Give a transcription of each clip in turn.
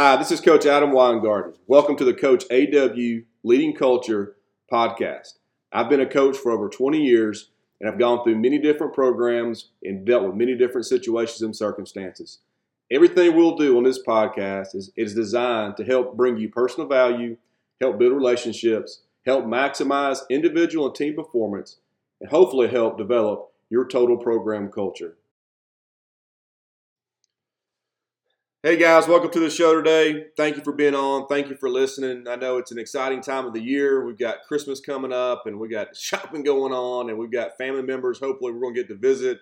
Hi, this is Coach Adam Weingarten. Welcome to the Coach AW Leading Culture podcast. I've been a coach for over 20 years and I've gone through many different programs and dealt with many different situations and circumstances. Everything we'll do on this podcast is, is designed to help bring you personal value, help build relationships, help maximize individual and team performance, and hopefully help develop your total program culture. Hey guys, welcome to the show today. Thank you for being on. Thank you for listening. I know it's an exciting time of the year. We've got Christmas coming up and we got shopping going on and we've got family members hopefully we're going to get to visit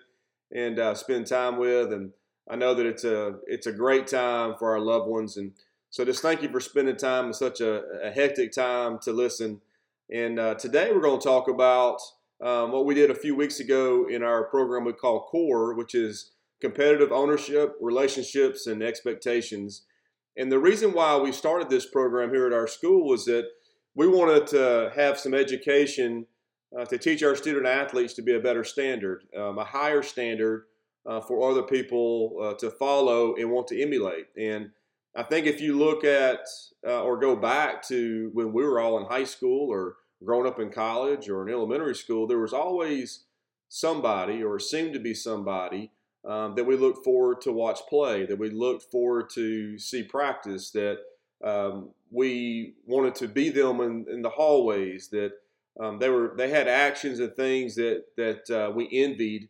and uh, spend time with and I know that it's a it's a great time for our loved ones and so just thank you for spending time in such a, a hectic time to listen. And uh, today we're going to talk about um, what we did a few weeks ago in our program we call CORE, which is competitive ownership, relationships, and expectations. And the reason why we started this program here at our school was that we wanted to have some education uh, to teach our student athletes to be a better standard, um, a higher standard uh, for other people uh, to follow and want to emulate. And I think if you look at uh, or go back to when we were all in high school or growing up in college or in elementary school, there was always somebody or seemed to be somebody um, that we look forward to watch play, that we looked forward to see practice, that um, we wanted to be them in, in the hallways, that um, they were they had actions and things that that uh, we envied,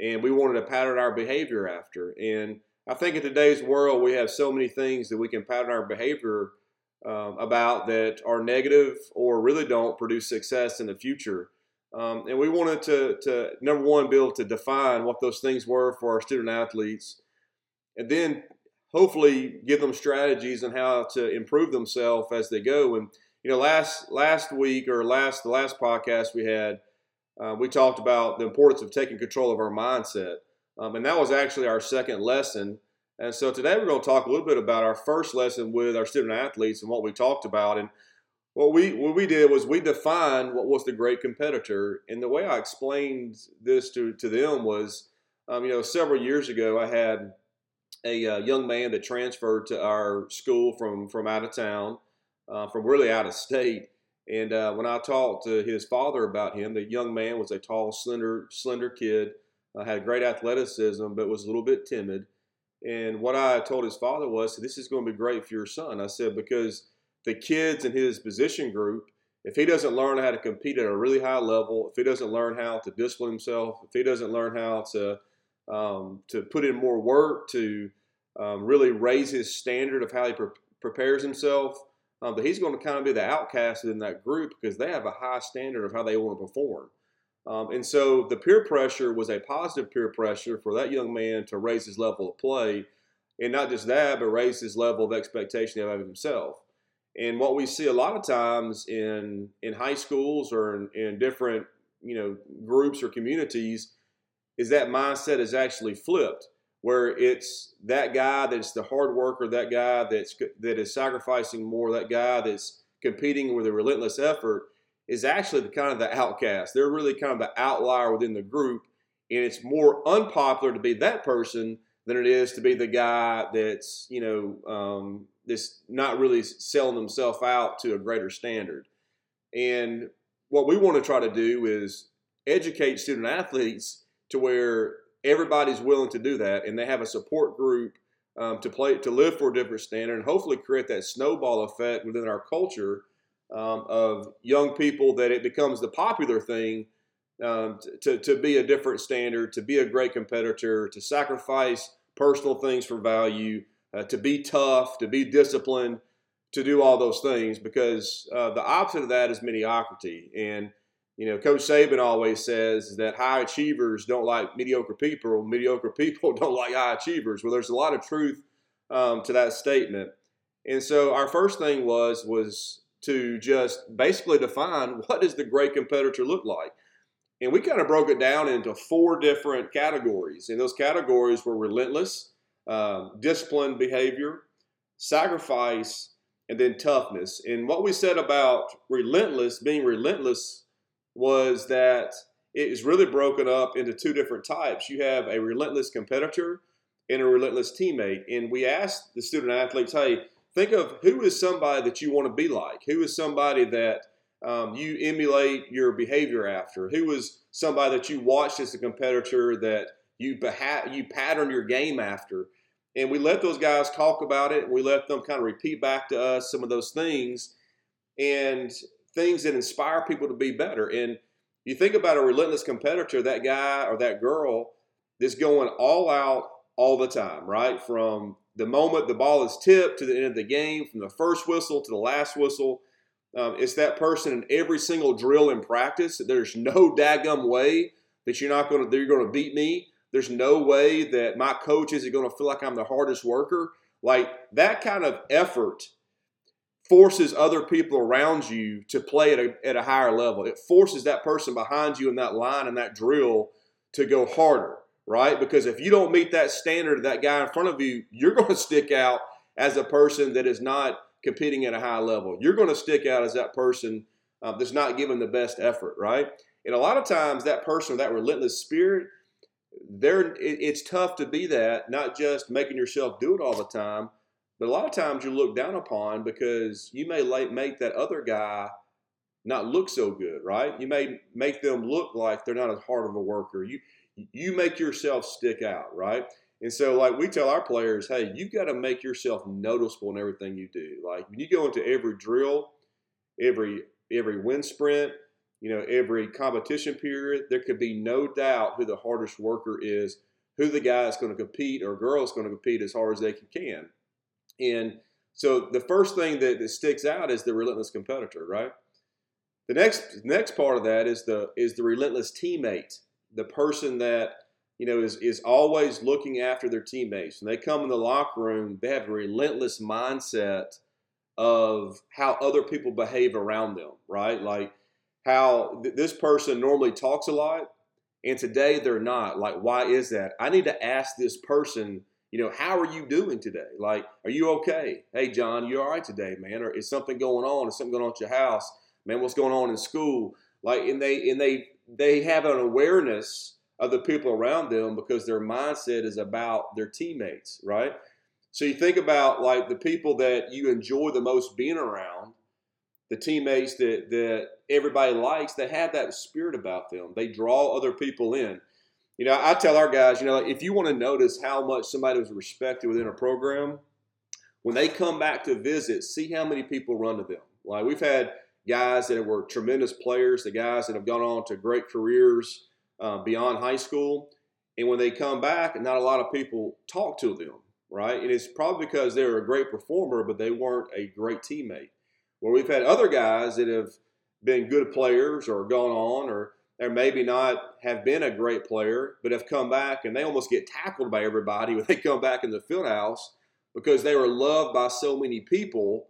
and we wanted to pattern our behavior after. And I think in today's world, we have so many things that we can pattern our behavior um, about that are negative or really don't produce success in the future. Um, and we wanted to, to, number one, be able to define what those things were for our student athletes, and then hopefully give them strategies on how to improve themselves as they go. And you know, last last week or last the last podcast we had, uh, we talked about the importance of taking control of our mindset, um, and that was actually our second lesson. And so today we're going to talk a little bit about our first lesson with our student athletes and what we talked about. And what we what we did was we defined what was the great competitor, and the way I explained this to to them was, um, you know, several years ago I had a uh, young man that transferred to our school from from out of town, uh, from really out of state. And uh, when I talked to his father about him, the young man was a tall, slender, slender kid, uh, had great athleticism, but was a little bit timid. And what I told his father was, "This is going to be great for your son." I said because the kids in his position group, if he doesn't learn how to compete at a really high level, if he doesn't learn how to discipline himself, if he doesn't learn how to um, to put in more work to um, really raise his standard of how he pre- prepares himself, um, that he's going to kind of be the outcast in that group because they have a high standard of how they want to perform. Um, and so the peer pressure was a positive peer pressure for that young man to raise his level of play, and not just that, but raise his level of expectation of himself. And what we see a lot of times in in high schools or in, in different you know groups or communities is that mindset is actually flipped, where it's that guy that's the hard worker, that guy that's that is sacrificing more, that guy that's competing with a relentless effort is actually the kind of the outcast. They're really kind of the outlier within the group, and it's more unpopular to be that person than it is to be the guy that's you know um, this not really selling themselves out to a greater standard. And what we want to try to do is educate student athletes to where everybody's willing to do that, and they have a support group um, to play to live for a different standard, and hopefully create that snowball effect within our culture um, of young people that it becomes the popular thing um, to, to be a different standard, to be a great competitor, to sacrifice personal things for value, uh, to be tough, to be disciplined, to do all those things because uh, the opposite of that is mediocrity. And, you know, Coach Saban always says that high achievers don't like mediocre people, mediocre people don't like high achievers. Well, there's a lot of truth um, to that statement. And so our first thing was was to just basically define what does the great competitor look like. And we kind of broke it down into four different categories. And those categories were relentless, um, disciplined behavior, sacrifice, and then toughness. And what we said about relentless, being relentless, was that it is really broken up into two different types. You have a relentless competitor and a relentless teammate. And we asked the student athletes, hey, think of who is somebody that you want to be like. Who is somebody that um, you emulate your behavior after? Who is somebody that you watched as a competitor that you beha- you pattern your game after? And we let those guys talk about it, and we let them kind of repeat back to us some of those things and things that inspire people to be better. And you think about a relentless competitor, that guy or that girl that's going all out all the time, right? From the moment the ball is tipped to the end of the game, from the first whistle to the last whistle. Um, it's that person in every single drill in practice. There's no daggum way that you're not going to you're going to beat me. There's no way that my coach isn't going to feel like I'm the hardest worker. Like that kind of effort forces other people around you to play at a, at a higher level. It forces that person behind you in that line and that drill to go harder, right? Because if you don't meet that standard of that guy in front of you, you're going to stick out as a person that is not competing at a high level. You're going to stick out as that person uh, that's not giving the best effort, right? And a lot of times, that person, that relentless spirit, there it's tough to be that, not just making yourself do it all the time, but a lot of times you're looked down upon because you may make that other guy not look so good, right? You may make them look like they're not as hard of a worker. You you make yourself stick out, right? And so, like we tell our players, hey, you got to make yourself noticeable in everything you do. Like when you go into every drill, every every wind sprint, you know, every competition period, there could be no doubt who the hardest worker is, who the guy is going to compete or girl is going to compete as hard as they can. And so the first thing that, sticks out is the relentless competitor, right? The next next part of that is the is the relentless teammate, the person that you know is is always looking after their teammates. When they come in the locker room, they have a relentless mindset of how other people behave around them, right? Like how th- this person normally talks a lot and today they're not. Like, why is that? I need to ask this person, you know, how are you doing today? Like, are you okay? Hey, John, you all right today, man? Or is something going on? Is something going on at your house? Man, what's going on in school? Like, and they and they they have an awareness of the people around them because their mindset is about their teammates, right? So you think about like the people that you enjoy the most being around the teammates that that everybody likes, they have that spirit about them. They draw other people in. You know, I tell our guys, you know, if you want to notice how much somebody was respected within a program, when they come back to visit, see how many people run to them. Like we've had guys that were tremendous players, the guys that have gone on to great careers uh, beyond high school, and when they come back, not a lot of people talk to them, right? And it's probably because they were a great performer, but they weren't a great teammate. Where we've had other guys that have been good players or gone on or or maybe not have been a great player, but have come back and they almost get tackled by everybody when they come back in the field house because they were loved by so many people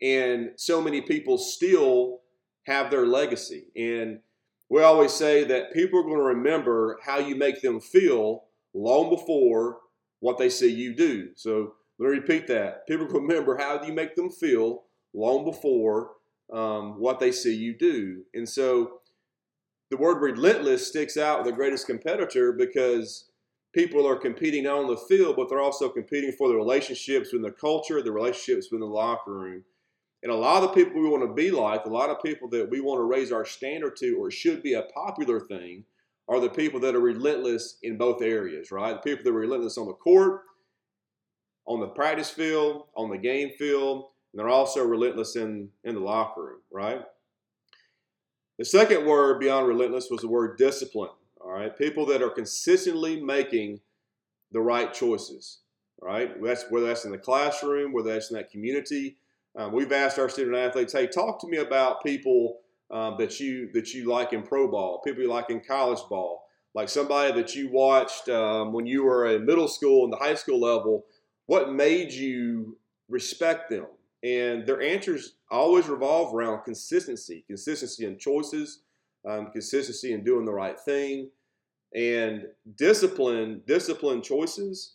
and so many people still have their legacy. And we always say that people are going to remember how you make them feel long before what they see you do. So let me repeat that. People remember how you make them feel long before um, what they see you do. And so the word relentless sticks out with the greatest competitor because people are competing not on the field, but they're also competing for the relationships within the culture, the relationships within the locker room. And a lot of the people we want to be like, a lot of people that we want to raise our standard to, or should be a popular thing, are the people that are relentless in both areas, right? The people that are relentless on the court, on the practice field, on the game field, and they're also relentless in, in the locker room, right? The second word beyond relentless was the word discipline. All right. People that are consistently making the right choices. Right. That's whether that's in the classroom, whether that's in that community. Um, we've asked our student athletes, hey, talk to me about people um, that you that you like in pro ball, people you like in college ball, like somebody that you watched um, when you were in middle school and the high school level. What made you respect them? And their answers always revolve around consistency, consistency in choices, um, consistency in doing the right thing, and discipline. Discipline choices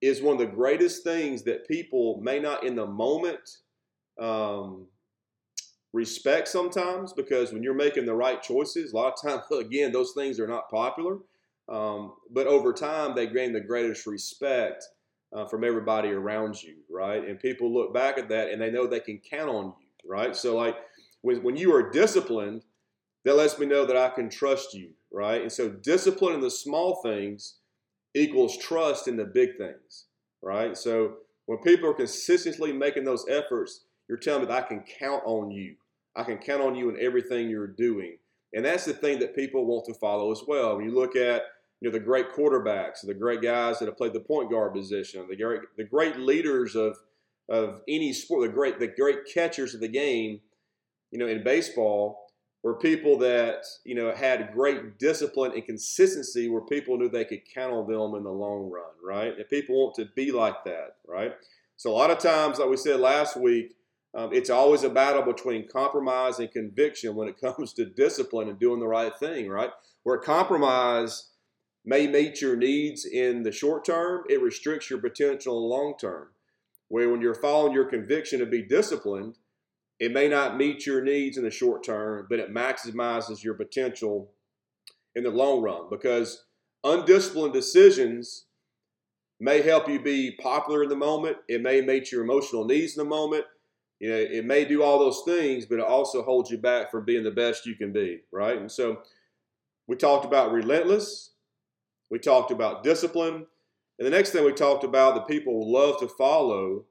is one of the greatest things that people may not in the moment um, respect sometimes because when you're making the right choices, a lot of times, again, those things are not popular. Um, but over time, they gain the greatest respect uh, from everybody around you, right? And people look back at that and they know they can count on you, right? So, like when, when you are disciplined, that lets me know that I can trust you, right? And so, discipline in the small things equals trust in the big things, right? So, when people are consistently making those efforts, you're telling me that I can count on you. I can count on you in everything you're doing. And that's the thing that people want to follow as well. When you look at you know the great quarterbacks, the great guys that have played the point guard position, the great the great leaders of of any sport, the great the great catchers of the game, you know, in baseball, were people that you know had great discipline and consistency, where people knew they could count on them in the long run, right? And people want to be like that, right? So a lot of times, like we said last week, um, it's always a battle between compromise and conviction when it comes to discipline and doing the right thing, right? Where compromise may meet your needs in the short term, it restricts your potential in the long term. Where when you're following your conviction to be disciplined, it may not meet your needs in the short term, but it maximizes your potential in the long run because undisciplined decisions may help you be popular in the moment. It may meet your emotional needs in the moment. You know, it may do all those things, but it also holds you back from being the best you can be, right? And so we talked about relentless, we talked about discipline. And the next thing we talked about that people love to follow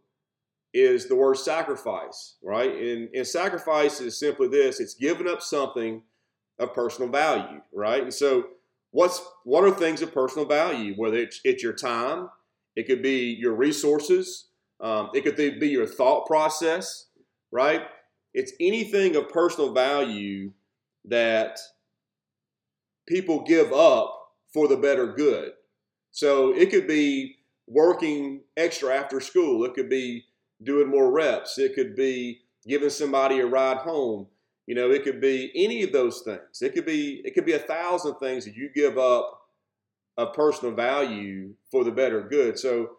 is the word sacrifice, right? And, and sacrifice is simply this it's giving up something of personal value, right? And so, what's what are things of personal value? Whether it's, it's your time, it could be your resources, um, it could be your thought process, right? It's anything of personal value that people give up for the better good. So it could be working extra after school. It could be doing more reps. It could be giving somebody a ride home. You know, it could be any of those things. It could be it could be a thousand things that you give up of personal value for the better good. So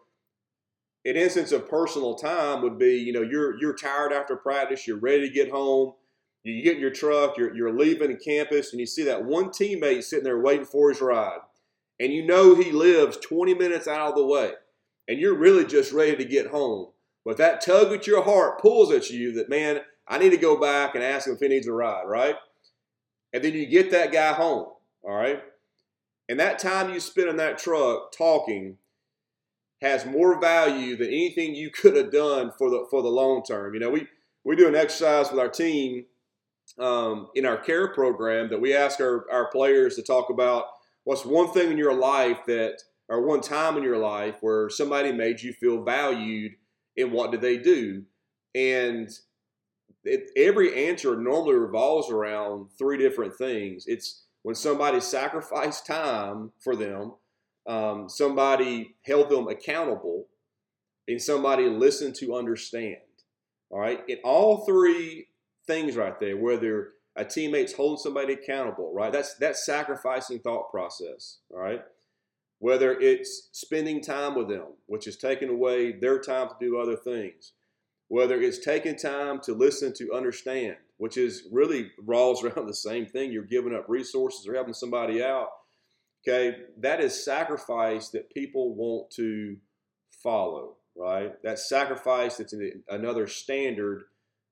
an instance of personal time would be, you know, you're you're tired after practice, you're ready to get home, you get in your truck, you're, you're leaving campus, and you see that one teammate sitting there waiting for his ride. And you know he lives 20 minutes out of the way. And you're really just ready to get home. But that tug at your heart pulls at you that, man, I need to go back and ask him if he needs a ride, right? And then you get that guy home, all right? And that time you spend in that truck talking has more value than anything you could have done for the for the long term. You know, we we do an exercise with our team um, in our care program that we ask our, our players to talk about what's one thing in your life that, or one time in your life where somebody made you feel valued and what did they do? And it, every answer normally revolves around three different things. It's when somebody sacrificed time for them, um, somebody held them accountable, and somebody listened to understand. All right. And all three things right there, whether a teammate's holding somebody accountable, right? That's that's sacrificing thought process, all right? Whether it's spending time with them, which is taking away their time to do other things. Whether it's taking time to listen to understand, which is really rolls around the same thing. You're giving up resources or helping somebody out. Okay, that is sacrifice that people want to follow, right? That sacrifice that's another standard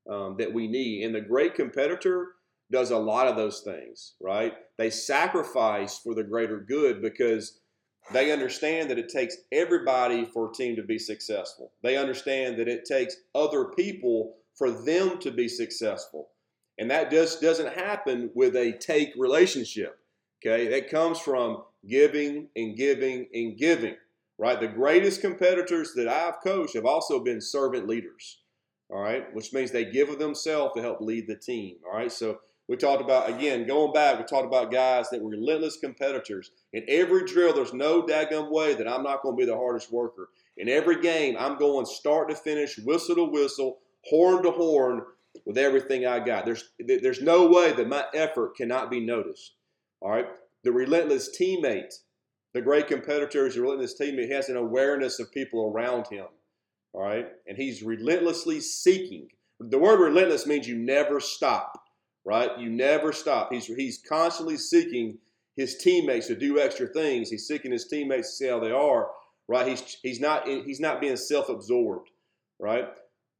um, that we need. And the great competitor does a lot of those things, right? They sacrifice for the greater good because they understand that it takes everybody for a team to be successful. They understand that it takes other people for them to be successful. And that just doesn't happen with a take relationship. Okay, that comes from giving and giving and giving, right? The greatest competitors that I've coached have also been servant leaders all right, which means they give of themselves to help lead the team. All right, so we talked about, again, going back, we talked about guys that were relentless competitors. In every drill, there's no daggum way that I'm not going to be the hardest worker. In every game, I'm going start to finish, whistle to whistle, horn to horn with everything I got. There's, there's no way that my effort cannot be noticed. All right, the relentless teammate, the great competitor is a relentless teammate, has an awareness of people around him. All right. And he's relentlessly seeking. The word relentless means you never stop, right? You never stop. He's, he's constantly seeking his teammates to do extra things. He's seeking his teammates to see how they are, right? He's he's not he's not being self-absorbed, right?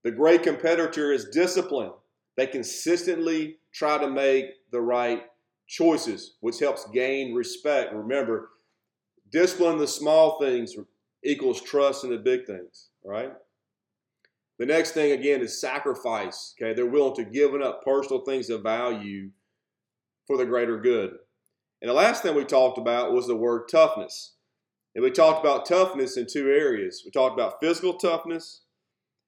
The great competitor is disciplined. They consistently try to make the right choices, which helps gain respect. Remember, discipline the small things equals trust in the big things, right? The next thing again is sacrifice. Okay, they're willing to give up personal things of value for the greater good. And the last thing we talked about was the word toughness. And we talked about toughness in two areas. We talked about physical toughness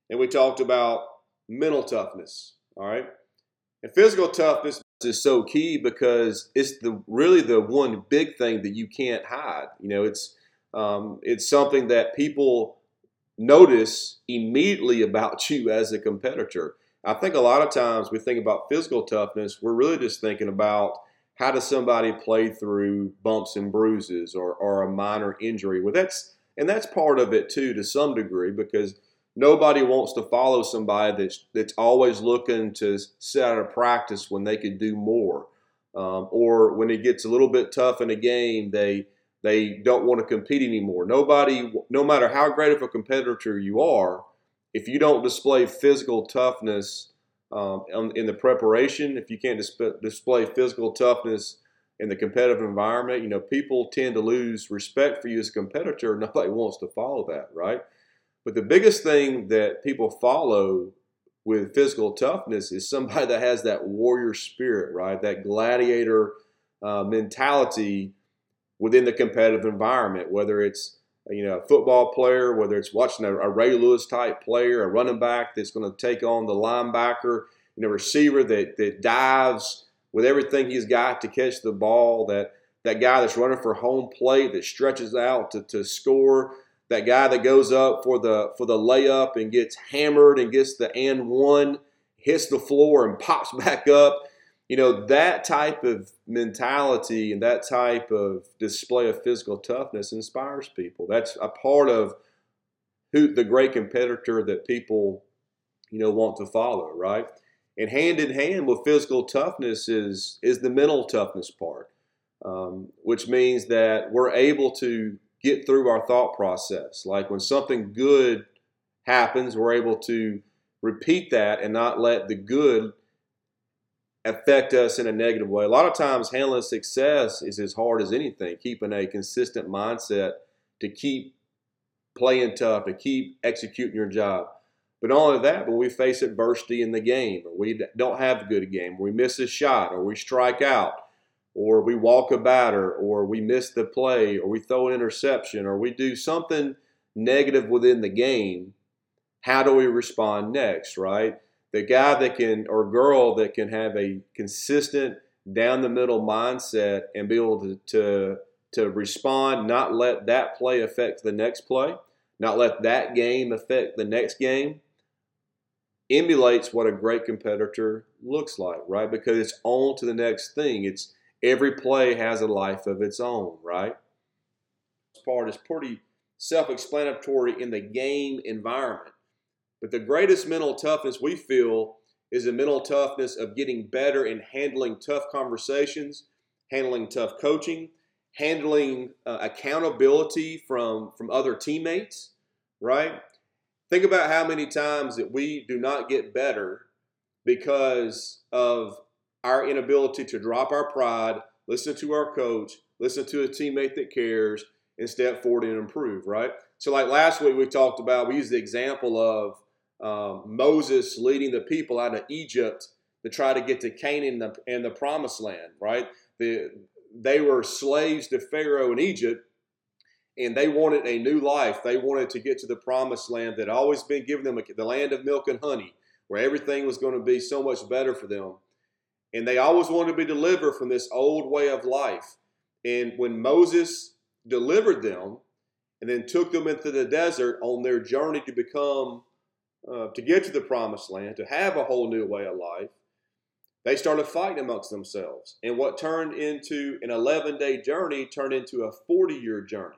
and we talked about mental toughness. All right. And physical toughness is so key because it's the really the one big thing that you can't hide. You know, it's um, it's something that people notice immediately about you as a competitor. I think a lot of times we think about physical toughness, we're really just thinking about how does somebody play through bumps and bruises or, or a minor injury. Well, that's and that's part of it too to some degree because nobody wants to follow somebody that's that's always looking to set out a practice when they could do more, um, or when it gets a little bit tough in a game, they they don't want to compete anymore. Nobody, no matter how great of a competitor you are, if you don't display physical toughness um, in the preparation, if you can't display physical toughness in the competitive environment, you know, people tend to lose respect for you as a competitor. Nobody wants to follow that, right? But the biggest thing that people follow with physical toughness is somebody that has that warrior spirit, right? That gladiator uh, mentality within the competitive environment, whether it's you know, a football player, whether it's watching a, a Ray Lewis type player, a running back that's going to take on the linebacker, you know, receiver that that dives with everything he's got to catch the ball, that that guy that's running for home plate that stretches out to, to score, that guy that goes up for the for the layup and gets hammered and gets the and one, hits the floor and pops back up you know, that type of mentality and that type of display of physical toughness inspires people. That's a part of who the great competitor that people, you know, want to follow, right? And hand in hand with physical toughness is is the mental toughness part, um, which means that we're able to get through our thought process. Like when something good happens, we're able to repeat that and not let the good affect us in a negative way. A lot of times, handling success is as hard as anything, keeping a consistent mindset to keep playing tough, to keep executing your job. But not only that, when we face adversity in the game, or we don't have a good game, or we miss a shot, or we strike out, or we walk a batter, or we miss the play, or we throw an interception, or we do something negative within the game, how do we respond next, right? The guy that can or girl that can have a consistent down the middle mindset and be able to, to to respond, not let that play affect the next play, not let that game affect the next game, emulates what a great competitor looks like, right? Because it's on to the next thing. It's every play has a life of its own, right? This part is pretty self-explanatory in the game environment. But the greatest mental toughness we feel is the mental toughness of getting better in handling tough conversations, handling tough coaching, handling uh, accountability from from other teammates, right? Think about how many times that we do not get better because of our inability to drop our pride, listen to our coach, listen to a teammate that cares, and step forward and improve, right? So, like last week, we talked about, we used the example of um, Moses leading the people out of Egypt to try to get to Canaan and the, promised land, right? The, they were slaves to Pharaoh in Egypt, and they wanted a new life. They wanted to get to the promised land that always been given them, the land of milk and honey, where everything was going to be so much better for them. And they always wanted to be delivered from this old way of life. And when Moses delivered them and then took them into the desert on their journey to become uh, to get to the promised land, to have a whole new way of life, they started fighting amongst themselves. And what turned into an 11 day journey turned into a 40 year journey,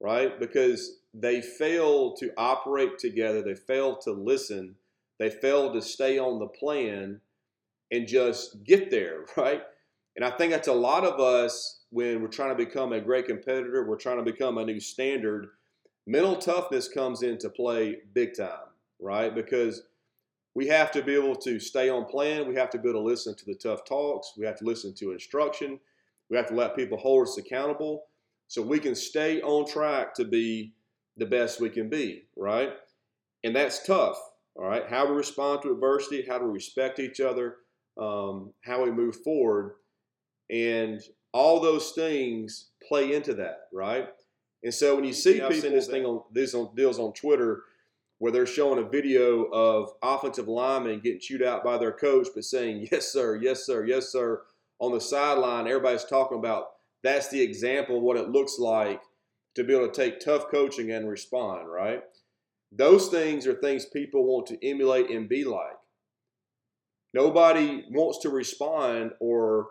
right? Because they failed to operate together, they failed to listen, they failed to stay on the plan and just get there, right? And I think that's a lot of us when we're trying to become a great competitor, we're trying to become a new standard mental toughness comes into play big time, right? Because we have to be able to stay on plan. We have to be able to listen to the tough talks. We have to listen to instruction. We have to let people hold us accountable so we can stay on track to be the best we can be, right? And that's tough, all right? How we respond to adversity, how to respect each other, um, how we move forward. And all those things play into that, right? And so when you see people, this thing on these on deals on Twitter where they're showing a video of offensive linemen getting chewed out by their coach, but saying "Yes, sir, yes, sir, yes, sir" on the sideline. Everybody's talking about that's the example of what it looks like to be able to take tough coaching and respond. Right? Those things are things people want to emulate and be like. Nobody wants to respond or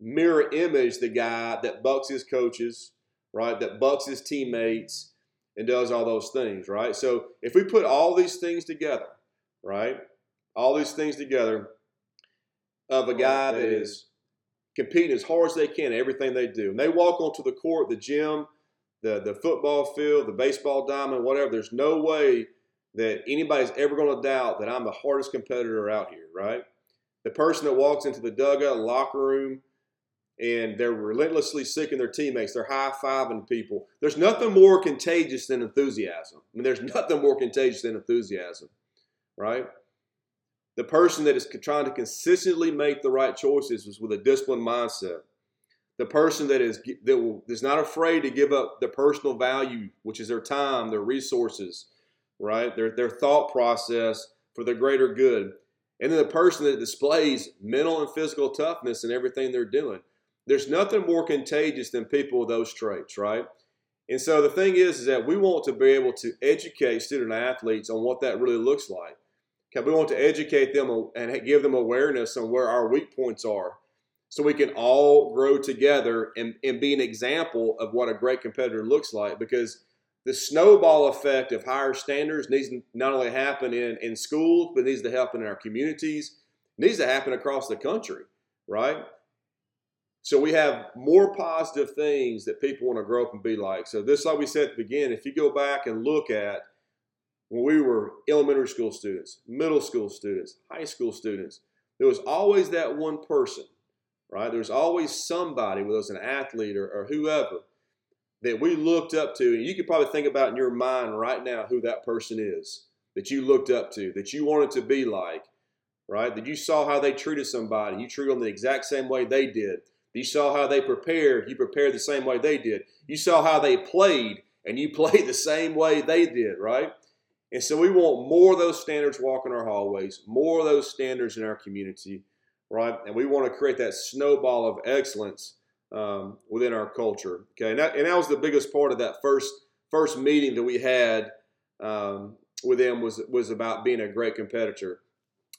mirror image the guy that bucks his coaches, right? That bucks his teammates and does all those things, right? So if we put all these things together, right? All these things together of a guy that is competing as hard as they can in everything they do. And they walk onto the court, the gym, the, the football field, the baseball diamond, whatever. There's no way that anybody's ever going to doubt that I'm the hardest competitor out here, right? The person that walks into the dugout, locker room, and they're relentlessly seeking their teammates. They're high fiving people. There's nothing more contagious than enthusiasm. I mean, there's nothing more contagious than enthusiasm, right? The person that is trying to consistently make the right choices is with a disciplined mindset. The person that is that will, is not afraid to give up their personal value, which is their time, their resources, right? Their their thought process for the greater good. And then the person that displays mental and physical toughness in everything they're doing there's nothing more contagious than people with those traits, right? And so the thing is, is that we want to be able to educate student athletes on what that really looks like. Okay, we want to educate them and give them awareness on where our weak points are so we can all grow together and, and be an example of what a great competitor looks like because the snowball effect of higher standards needs not only happen in, in schools, but needs to happen in our communities, needs to happen across the country, right? So we have more positive things that people want to grow up and be like. So this, is like we said at the beginning, if you go back and look at when we were elementary school students, middle school students, high school students, there was always that one person, right? There's always somebody, whether it's an athlete or, or whoever, that we looked up to. And you could probably think about in your mind right now who that person is that you looked up to, that you wanted to be like, right? That you saw how they treated somebody. You treated them the exact same way they did you saw how they prepared. You prepared the same way they did. You saw how they played, and you played the same way they did, right? And so we want more of those standards walking our hallways, more of those standards in our community, right? And we want to create that snowball of excellence um, within our culture. Okay, and that, and that was the biggest part of that first first meeting that we had um, with them was was about being a great competitor.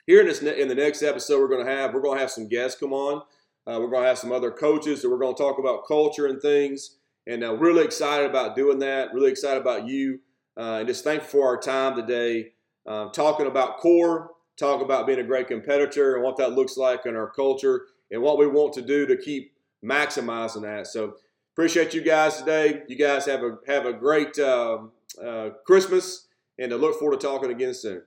Here in this in the next episode, we're going to have we're going to have some guests come on. Uh, we're going to have some other coaches that we're going to talk about culture and things. And uh, really excited about doing that. Really excited about you. Uh, and just thankful for our time today, um, talking about core, talk about being a great competitor and what that looks like in our culture and what we want to do to keep maximizing that. So appreciate you guys today. You guys have a have a great uh, uh, Christmas, and I look forward to talking again soon.